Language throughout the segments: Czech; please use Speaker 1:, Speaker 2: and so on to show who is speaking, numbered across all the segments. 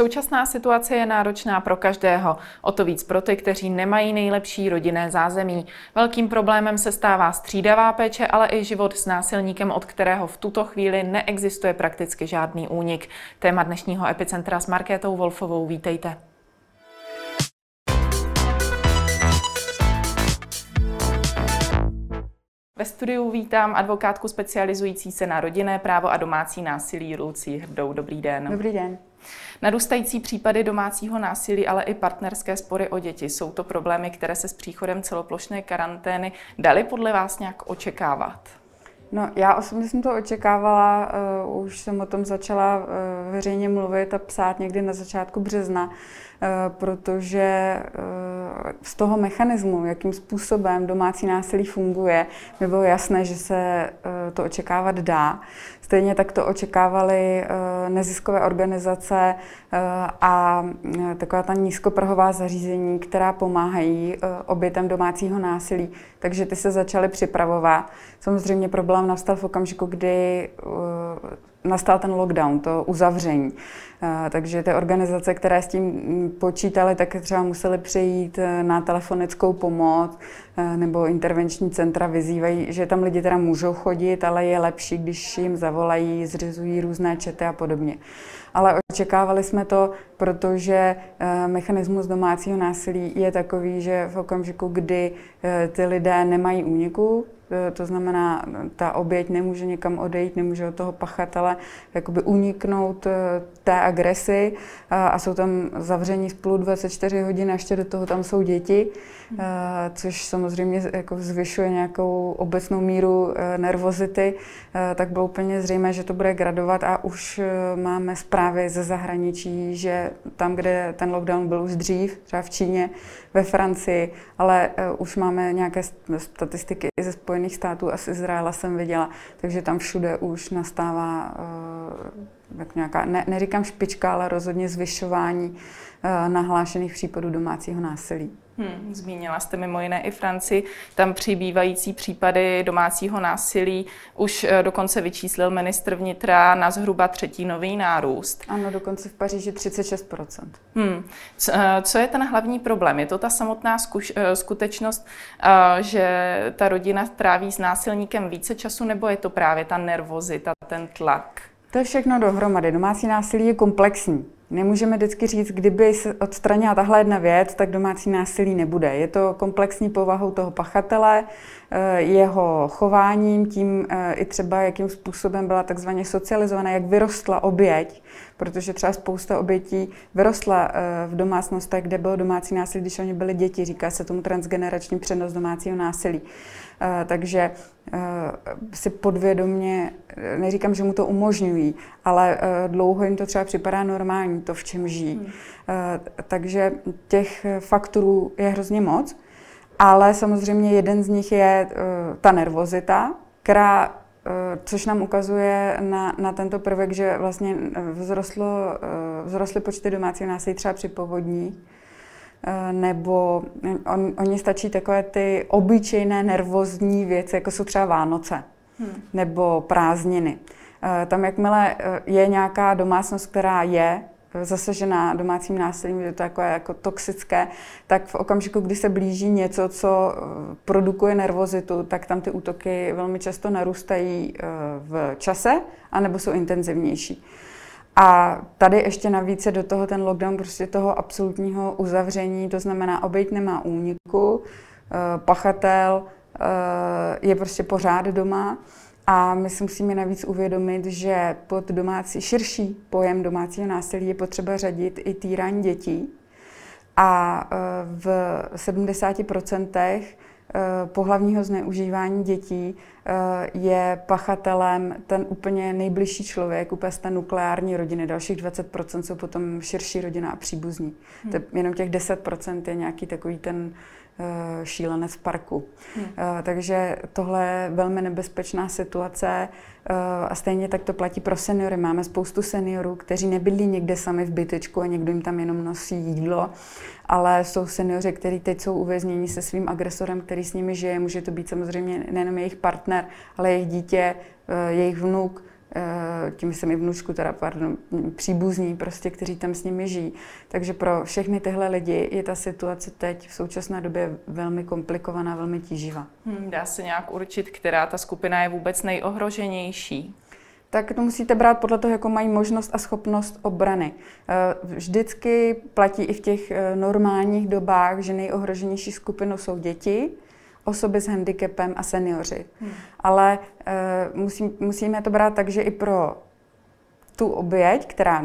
Speaker 1: Současná situace je náročná pro každého, o to víc pro ty, kteří nemají nejlepší rodinné zázemí. Velkým problémem se stává střídavá péče, ale i život s násilníkem, od kterého v tuto chvíli neexistuje prakticky žádný únik. Téma dnešního epicentra s Markétou Wolfovou, vítejte. Ve studiu vítám advokátku specializující se na rodinné právo a domácí násilí Lucí Hrdou. Dobrý den.
Speaker 2: Dobrý den.
Speaker 1: Narůstající případy domácího násilí, ale i partnerské spory o děti. Jsou to problémy, které se s příchodem celoplošné karantény dali podle vás nějak očekávat?
Speaker 2: No, já osobně jsem to očekávala, uh, už jsem o tom začala uh, veřejně mluvit a psát někdy na začátku března, uh, protože z toho mechanismu, jakým způsobem domácí násilí funguje, mi bylo jasné, že se to očekávat dá. Stejně tak to očekávaly neziskové organizace a taková ta nízkoprahová zařízení, která pomáhají obětem domácího násilí. Takže ty se začaly připravovat. Samozřejmě problém nastal v okamžiku, kdy nastal ten lockdown, to uzavření. Takže ty organizace, které s tím počítaly, tak třeba musely přejít e, na telefonickou pomoc e, nebo intervenční centra vyzývají, že tam lidi teda můžou chodit, ale je lepší, když jim zavolají, zřizují různé čety a podobně. Ale očekávali jsme to, protože mechanismus domácího násilí je takový, že v okamžiku, kdy ty lidé nemají úniku, Eh, to znamená, ta oběť nemůže někam odejít, nemůže od toho pachatele jakoby uniknout eh, té agresi. A jsou tam zavření spolu 24 hodin a ještě do toho tam jsou děti, eh, což samozřejmě jako zvyšuje nějakou obecnou míru nervozity, tak bylo úplně zřejmé, že to bude gradovat a už máme zprávy ze zahraničí, že tam, kde ten lockdown byl už dřív, třeba v Číně, ve Francii, ale už máme nějaké statistiky Spojených států a z Izraela jsem viděla, takže tam všude už nastává uh, tak nějaká, ne, neříkám špička, ale rozhodně zvyšování uh, nahlášených případů domácího násilí.
Speaker 1: Hmm, zmínila jste mimo jiné i Francii. Tam přibývající případy domácího násilí už eh, dokonce vyčíslil ministr vnitra na zhruba třetinový nárůst.
Speaker 2: Ano, dokonce v Paříži 36
Speaker 1: hmm. Eh, co je ten hlavní problém? Je to ta samotná zkuš, eh, skutečnost, že ta rodina tráví s násilníkem více času, nebo je to právě ta nervozita, ten tlak?
Speaker 2: To je všechno dohromady. Domácí násilí je komplexní. Nemůžeme vždycky říct, kdyby se odstranila tahle jedna věc, tak domácí násilí nebude. Je to komplexní povahou toho pachatele, eh, jeho chováním, tím eh, i třeba, jakým způsobem byla takzvaně socializovaná, jak vyrostla oběť, protože třeba spousta obětí vyrostla eh, v domácnostech, kde bylo domácí násilí, když oni byli děti, říká se tomu transgenerační přenos domácího násilí. Eh, takže eh, si podvědomně, neříkám, že mu to umožňují, ale dlouho jim to třeba připadá normální, to, v čem žijí. Hmm. Takže těch faktorů je hrozně moc, ale samozřejmě jeden z nich je ta nervozita, která Eh, což nám ukazuje na, na tento prvek, že vlastně vzrostlo, eh, vzrostly počty domácích násilí třeba při povodní, eh, nebo on, oni stačí takové ty obyčejné nervózní věci, jako jsou třeba Vánoce hmm. nebo prázdniny. Tam, jakmile je nějaká domácnost, která je zasažená domácím násilím, je to takové jako toxické, tak v okamžiku, kdy se blíží něco, co eh, produkuje nervozitu, tak tam ty útoky velmi často narůstají eh, v čase, anebo jsou intenzivnější. A tady ještě navíc je do toho ten lockdown prostě toho absolutního uzavření, to znamená, obejít nemá úniku, eh, pachatel je prostě pořád doma a my si musíme navíc uvědomit, že pod domácí, širší pojem domácího násilí je potřeba řadit i týrání dětí. A e, v 70% e, pohlavního zneužívání dětí e, je pachatelem ten úplně nejbližší člověk, úplně z té nukleární rodiny. Dalších 20% jsou potom širší rodina a příbuzní. Hmm. Jenom těch 10% je nějaký takový ten Eh, šílenec v parku. Hmm. Eh, takže tohle je velmi nebezpečná situace eh, a stejně tak to platí pro seniory. Máme spoustu seniorů, kteří nebydlí někde sami v bytečku a někdo jim tam jenom nosí jídlo, ale jsou seniori, kteří teď jsou uvězněni se svým agresorem, který s nimi žije. Může to být samozřejmě nejenom jejich partner, ale jejich dítě, jejich vnuk, Eh, tím jsem i vnučku, teda pardon, příbuzní prostě, kteří tam s nimi žijí. Takže pro všechny tyhle lidi je ta situace teď v současné době velmi komplikovaná, velmi tíživá.
Speaker 1: Hmm, dá se nějak určit, která ta skupina je vůbec nejohroženější?
Speaker 2: tak to musíte brát podle toho, jako mají možnost a schopnost obrany. Eh, vždycky platí i v těch eh, normálních dobách, že nejohroženější skupinou jsou děti, osoby s handicapem a seniori. Hmm. Ale uh, musí, musíme to brát tak, že i pro tu oběť, která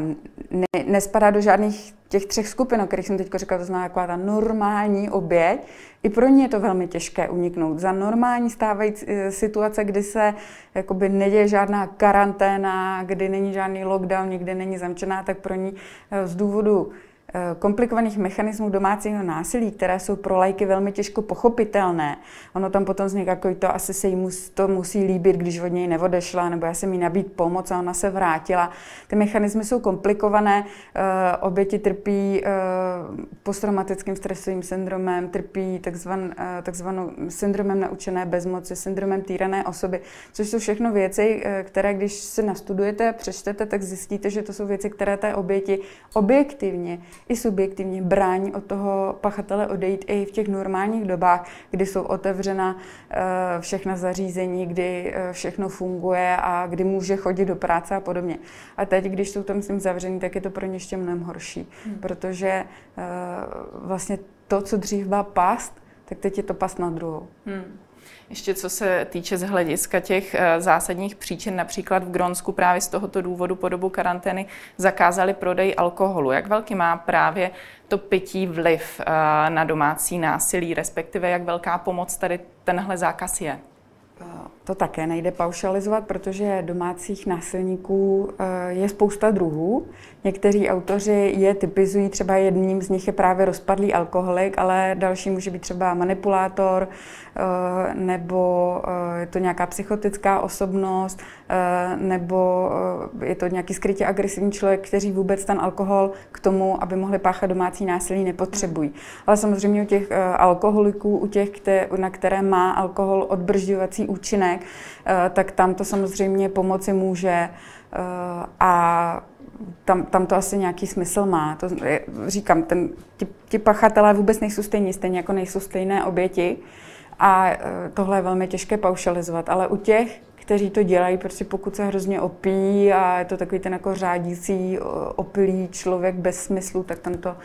Speaker 2: ne, nespadá do žádných těch třech skupin, o kterých jsem teď říkala, to znamená jako ta normální oběť, i pro ně je to velmi těžké uniknout. Za normální stávající eh, situace, kdy se jakoby neděje žádná karanténa, kdy není žádný lockdown, nikdy není zamčená, tak pro ní eh, z důvodu Eh, komplikovaných mechanismů domácího násilí, které jsou pro lajky velmi těžko pochopitelné. Ono tam potom vzniká jako to, asi se jí mus, to musí líbit, když od něj neodešla, nebo já jsem jí nabít pomoc a ona se vrátila. Ty mechanismy jsou komplikované, eh, oběti trpí eh, posttraumatickým stresovým syndromem, trpí takzvan, takzvanou syndromem naučené bezmoci, syndromem týrané osoby, což jsou všechno věci, které když si nastudujete, přečtete, tak zjistíte, že to jsou věci, které té oběti objektivně i subjektivně brání od toho pachatele odejít i v těch normálních dobách, kdy jsou otevřena eh, všechna zařízení, kdy eh, všechno funguje a kdy může chodit do práce a podobně. A teď, když jsou tam s tím zavřený, tak je to pro ně ještě mnohem horší, hmm. protože eh, vlastně to, co dřív byla past, tak teď je to past na druhou. Hmm.
Speaker 1: Ještě co se týče z hlediska těch eh, zásadních příčin, například v Gronsku právě z tohoto důvodu po dobu karantény zakázali prodej alkoholu. Jak velký má právě to pití vliv eh, na domácí násilí, respektive jak velká pomoc tady tenhle zákaz je?
Speaker 2: To také nejde paušalizovat, protože domácích násilníků eh, je spousta druhů. Někteří autoři je typizují, třeba jedním z nich je právě rozpadlý alkoholik, ale další může být třeba manipulátor, eh, nebo eh, je to nějaká psychotická osobnost, nebo je to nějaký skrytě agresivní člověk, kteří vůbec ten alkohol k tomu, aby mohli páchat domácí násilí, nepotřebují. Ale samozřejmě u těch alkoholiků, u těch, na které má alkohol odbržďovací účinek, eh, tak tam to samozřejmě pomoci může eh, a tam, tam to asi nějaký smysl má. To, říkám, ten, ti, ti pachatelé vůbec nejsou stejní, stejně jako nejsou stejné oběti a eh, tohle je velmi těžké paušalizovat, ale u těch, kteří to dělají, prostě pokud se hrozně opí a je to takový ten jako řádící, opilý člověk bez smyslu, tak tam to uh,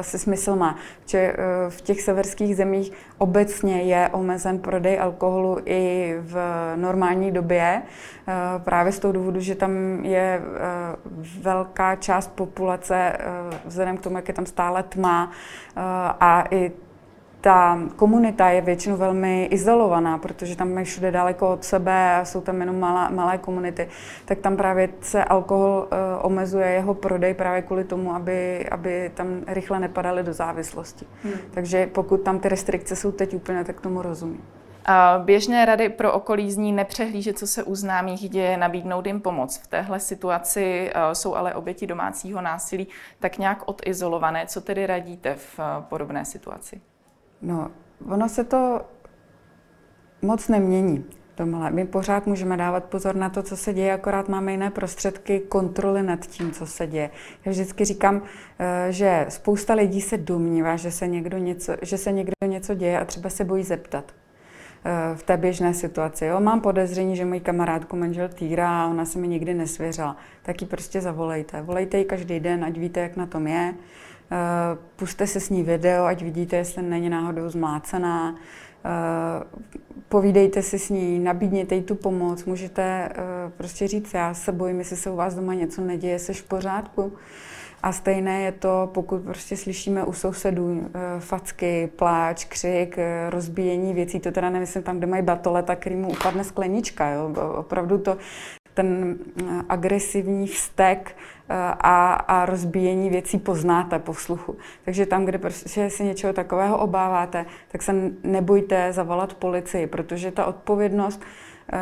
Speaker 2: se smysl má. Že uh, v těch severských zemích obecně je omezen prodej alkoholu i v normální době, uh, právě z toho důvodu, že tam je velká část populace, vzhledem k tomu, jak je tam stále tma a i ta komunita je většinou velmi izolovaná, protože tam mají všude daleko od sebe a jsou tam jenom malá, malé komunity, tak tam právě se alkohol uh, omezuje jeho prodej právě kvůli tomu, aby, aby tam rychle nepadaly do závislosti. Hmm. Takže pokud tam ty restrikce jsou teď úplně, tak tomu rozumím.
Speaker 1: A běžné rady pro okolí zní nepřehlížet, co se u známých děje, nabídnout jim pomoc. V téhle situaci uh, jsou ale oběti domácího násilí tak nějak odizolované. Co tedy radíte v uh, podobné situaci?
Speaker 2: No, ono se to moc nemění. Tomhle. My pořád můžeme dávat pozor na to, co se děje, akorát máme jiné prostředky kontroly nad tím, co se děje. Já vždycky říkám, eh, že spousta lidí se domnívá, že se, někdo něco, že se někdo něco děje a třeba se bojí zeptat eh, v té běžné situaci. Jo, mám podezření, že můj kamarádku manžel týrá a ona se mi nikdy nesvěřila. Tak ji prostě zavolejte. Volejte ji každý den, ať víte, jak na tom je. Eh, puste si s ní video, ať vidíte, jestli není náhodou zmlácená. Eh, povídejte si s ní, nabídněte jí tu pomoc. Můžete eh, prostě říct, já se bojím, jestli se u vás doma něco neděje, jsi v pořádku. A stejné je to, pokud prostě slyšíme u sousedů facky, pláč, křik, rozbíjení věcí, to teda nemyslím tam, kde mají batoleta, který mu upadne sklenička. Jo. Opravdu to, ten agresivní vztek a, a rozbíjení věcí poznáte po sluchu. Takže tam, kde prostě si něčeho takového obáváte, tak se nebojte zavolat policii, protože ta odpovědnost eh,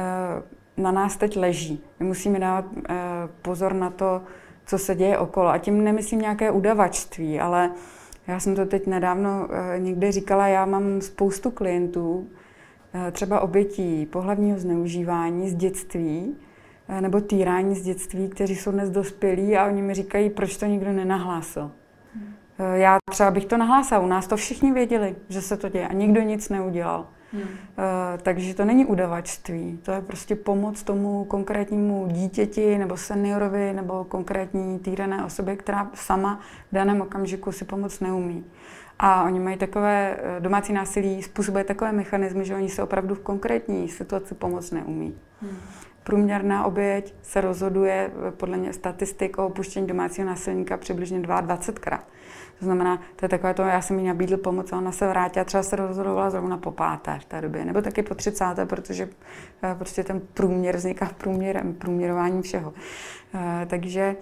Speaker 2: na nás teď leží. My musíme dávat eh, pozor na to, co se děje okolo. A tím nemyslím nějaké udavačství, ale já jsem to teď nedávno eh, někde říkala, já mám spoustu klientů, třeba obětí pohlavního zneužívání z dětství, nebo týrání z dětství, kteří jsou dnes dospělí a oni mi říkají, proč to nikdo nenahlásil. Hmm. Já třeba bych to nahlásila, u nás to všichni věděli, že se to děje a nikdo nic neudělal. Hmm. Uh, takže to není udavačství, to je prostě pomoc tomu konkrétnímu dítěti nebo seniorovi nebo konkrétní týrané osobě, která sama v daném okamžiku si pomoc neumí. A oni mají takové, eh, domácí násilí způsobuje takové mechanismy, že oni se opravdu v konkrétní situaci pomoc neumí. Hmm. Průměrná oběť se rozhoduje eh, podle mě statistik o opuštění domácího násilníka přibližně 22krát. To znamená, to je takové to, já jsem jí nabídl pomoc a ona se vrátila, třeba se rozhodovala zrovna po páté v té době, nebo taky po třicáté, protože eh, prostě ten průměr vzniká v průměrem, průměrování všeho. Takže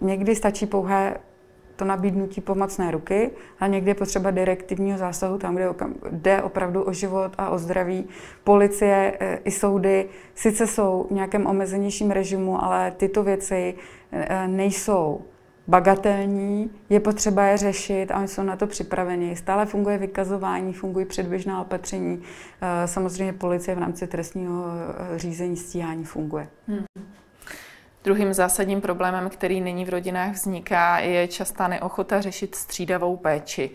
Speaker 2: někdy stačí pouhé to nabídnutí pomocné ruky a někdy je potřeba direktivního zásahu tam, kde jde opravdu o život a o zdraví. Policie e, i soudy sice jsou v nějakém omezenějším režimu, ale tyto věci e, nejsou bagatelní, je potřeba je řešit a oni jsou na to připraveni. Stále funguje vykazování, fungují předběžná opatření. E, samozřejmě policie v rámci trestního řízení stíhání funguje. Hmm.
Speaker 1: Druhým zásadním problémem, který nyní v rodinách vzniká, je častá neochota řešit střídavou péči.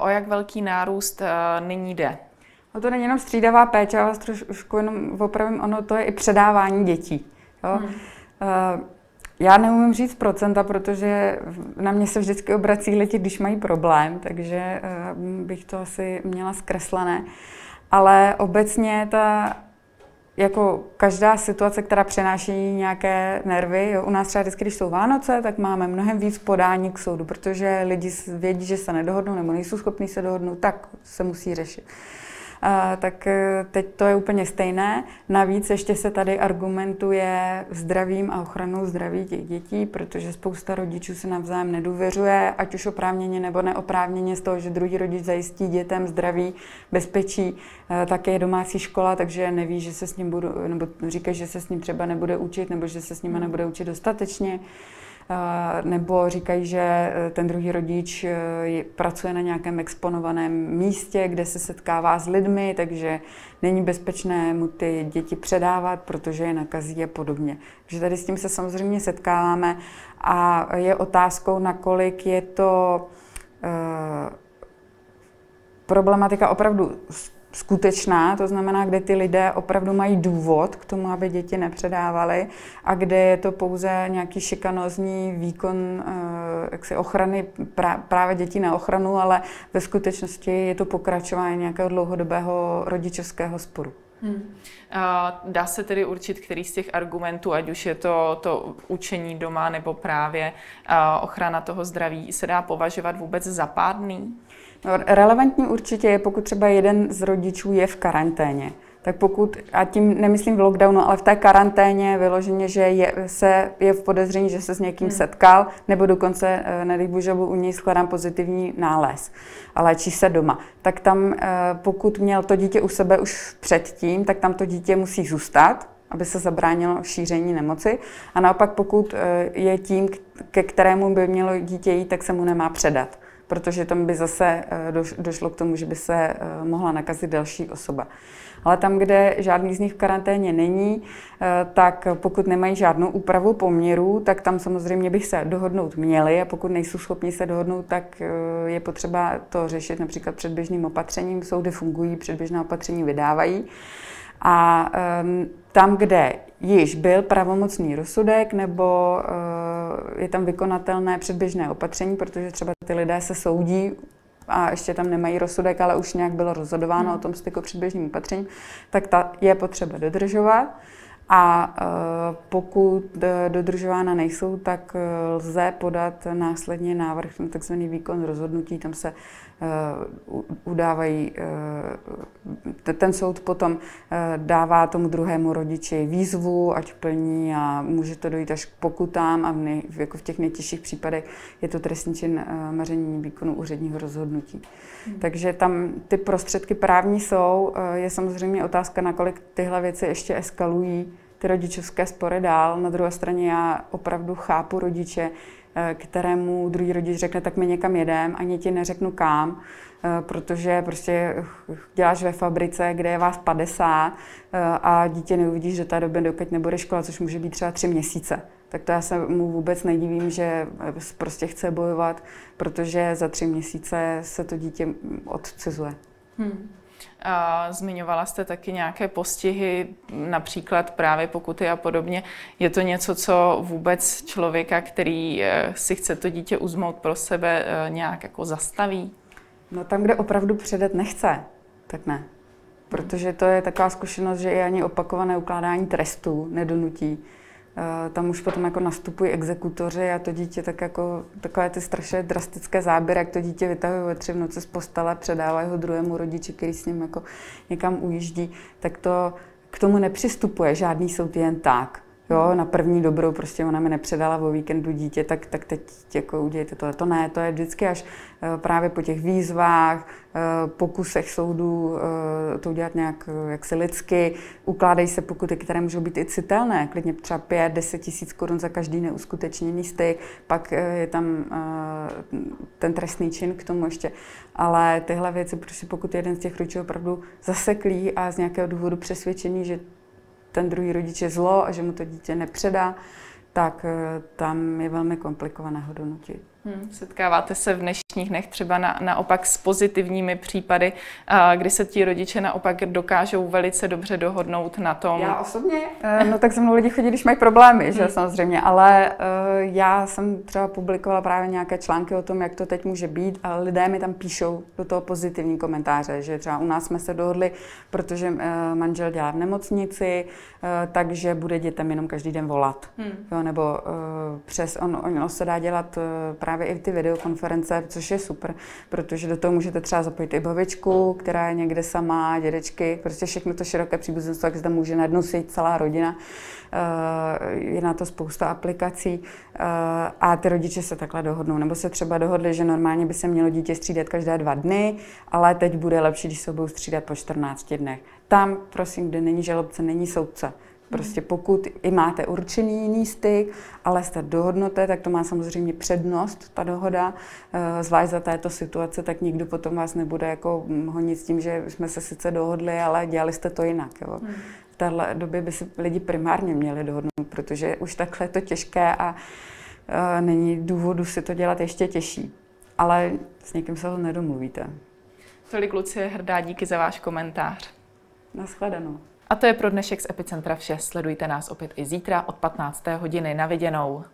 Speaker 1: O jak velký nárůst nyní jde?
Speaker 2: No to není jenom střídavá péče, ale trošku jenom opravím, ono to je i předávání dětí. Jo? Hmm. Já neumím říct procenta, protože na mě se vždycky obrací lidi, když mají problém, takže bych to asi měla zkreslené. Ale obecně ta jako každá situace, která přenáší nějaké nervy, jo, u nás třeba vždycky, když jsou Vánoce, tak máme mnohem víc podání k soudu, protože lidi vědí, že se nedohodnou nebo nejsou schopní se dohodnout, tak se musí řešit tak e, teď to je úplně stejné. Navíc ještě se tady argumentuje zdravím a ochranou zdraví těch dětí, protože spousta rodičů se navzájem nedůvěřuje, ať už oprávněně nebo neoprávněně z toho, že druhý rodič zajistí dětem zdraví, bezpečí, e, také je domácí škola, takže neví, že se s ním budu, nebo říká, že se s ním třeba nebude učit, nebo že se s hmm. nebude učit dostatečně nebo říkají, že e, ten druhý rodič e, pracuje na nějakém exponovaném místě, kde se setkává s lidmi, takže není bezpečné mu ty děti předávat, protože je nakazí a podobně. Takže tady s tím se samozřejmě setkáváme a je otázkou, nakolik je to uh, problematika opravdu skutečná, to znamená, kde ty lidé opravdu mají důvod k tomu, aby děti nepředávali a kde je to pouze nějaký šikanozní výkon eh, jaksi ochrany právě dětí na ochranu, ale ve skutečnosti je to pokračování nějakého dlouhodobého rodičovského sporu. Hmm.
Speaker 1: Dá se tedy určit, který z těch argumentů, ať už je to, to učení doma nebo právě ochrana toho zdraví, se dá považovat vůbec za pádný?
Speaker 2: No, relevantní určitě je, pokud třeba jeden z rodičů je v karanténě. Tak pokud, a tím nemyslím v lockdownu, ale v té karanténě vyloženě, že je, se, je v podezření, že se s někým hmm. setkal, nebo dokonce, eh, nedej bože, u něj shledám pozitivní nález a léčí se doma. Tak tam, eh, pokud měl to dítě u sebe už předtím, tak tam to dítě musí zůstat, aby se zabránilo šíření nemoci. A naopak, pokud eh, je tím, ke kterému by mělo dítě jít, tak se mu nemá předat protože tam by zase eh, došlo k tomu, že by se eh, mohla nakazit další osoba. Ale tam, kde žádný z nich v karanténě není, eh, tak pokud nemají žádnou úpravu poměrů, tak tam samozřejmě bych se dohodnout měli a pokud nejsou schopni se dohodnout, tak je potřeba to řešit například předběžným opatřením. Soudy fungují, předběžná opatření vydávají. A um, tam, kde již byl pravomocný rozsudek nebo je tam vykonatelné předběžné opatření, protože třeba ty lidé se soudí a ještě tam nemají rozsudek, ale už nějak bylo rozhodováno hmm. o tom styku předběžným opatřením, tak ta je potřeba dodržovat. A uh, pokud dodržována nejsou, tak lze podat následně návrh na tzv. výkon rozhodnutí. Tam se udávají, uh, ten soud potom dává tomu druhému rodiči výzvu, ať plní a může to dojít až k pokutám a v, nej, jako v těch nejtěžších případech je to trestní čin maření výkonu úředního rozhodnutí. Hmm. Takže tam ty prostředky právní jsou. Je samozřejmě otázka, nakolik tyhle věci ještě eskalují ty rodičovské spory dál. Na druhé straně já opravdu chápu rodiče, eh, kterému druhý rodič řekne, tak my někam jedem, ani ti neřeknu kam, eh, protože prostě děláš ve fabrice, kde je vás 50 a dítě neuvidíš do té doby, dokud nebude škola, což může být třeba tři měsíce. Tak to já se mu vůbec nedivím, že prostě chce bojovat, protože za tři měsíce se to dítě odcizuje. Hmm.
Speaker 1: A zmiňovala jste taky nějaké postihy, například právě pokuty a podobně. Je to něco, co vůbec člověka, který eh, si chce to dítě uzmout pro sebe, eh, nějak jako zastaví?
Speaker 2: No tam, kde opravdu předet nechce, tak ne. Protože to je taková zkušenost, že i ani opakované ukládání trestů nedonutí tam už potom jako nastupují exekutoři a to dítě tak jako takové ty strašně drastické záběry, jak to dítě vytahují ve tři v noci z postele, předávají ho druhému rodiči, který s ním jako někam ujíždí, tak to k tomu nepřistupuje žádný soud jen tak. Jo, na první dobrou prostě ona mi nepředala o víkendu dítě, tak, tak teď jako udějte to. To ne, to je vždycky až eh, právě po těch výzvách, eh, pokusech soudů eh, to udělat nějak jaksi lidsky. Ukládají se pokuty, které můžou být i citelné, klidně třeba 5-10 tisíc korun za každý neuskutečněný styk, pak je tam ten trestný čin k tomu ještě. Ale tyhle věci, prostě pokud jeden z těch rodičů opravdu zaseklý a z nějakého důvodu přesvědčení, že ten druhý rodič je zlo a že mu to dítě nepředá, tak eh, tam je velmi komplikované ho donutit.
Speaker 1: Hmm, setkáváte se v dnešních dnech třeba na, naopak s pozitivními případy, kdy se ti rodiče naopak dokážou velice dobře dohodnout na tom?
Speaker 2: Já osobně? Eh, no tak se mnou lidi chodí, když mají problémy, že hmm. samozřejmě, ale uh, já jsem třeba publikovala právě nějaké články o tom, jak to teď může být a lidé mi tam píšou do toho pozitivní komentáře, že třeba u nás jsme se dohodli, protože uh, manžel dělá v nemocnici, takže bude dětem jenom každý den volat. Hmm. Jo, nebo přes, on, on se dá dělat právě i ty videokonference, což je super, protože do toho můžete třeba zapojit i babičku, která je někde sama, dědečky, prostě všechno to široké příbuzenstvo, jak zde může najednou sejít celá rodina. Eh, je na to spousta aplikací eh, a ty rodiče se takhle dohodnou. Nebo se třeba dohodli, že normálně by se mělo dítě střídat každé dva dny, ale teď bude lepší, když se budou střídat po 14 dnech. Tam, prosím, kde není žalobce, není soudce. Prostě pokud i máte určený jiný styk, ale jste dohodnuté, tak to má samozřejmě přednost, ta dohoda, eh, zvlášť za této situace, tak nikdo potom vás nebude jako honit s tím, že jsme se sice dohodli, ale dělali jste to jinak. Jo. Hmm. V téhle době by si lidi primárně měli dohodnout, protože už takhle je to těžké a uh, není důvodu si to dělat ještě těžší. Ale s někým se ho nedomluvíte.
Speaker 1: Tolik Lucie Hrdá, díky za váš komentář.
Speaker 2: Naschledanou.
Speaker 1: A to je pro dnešek z Epicentra vše. Sledujte nás opět i zítra od 15. hodiny na viděnou.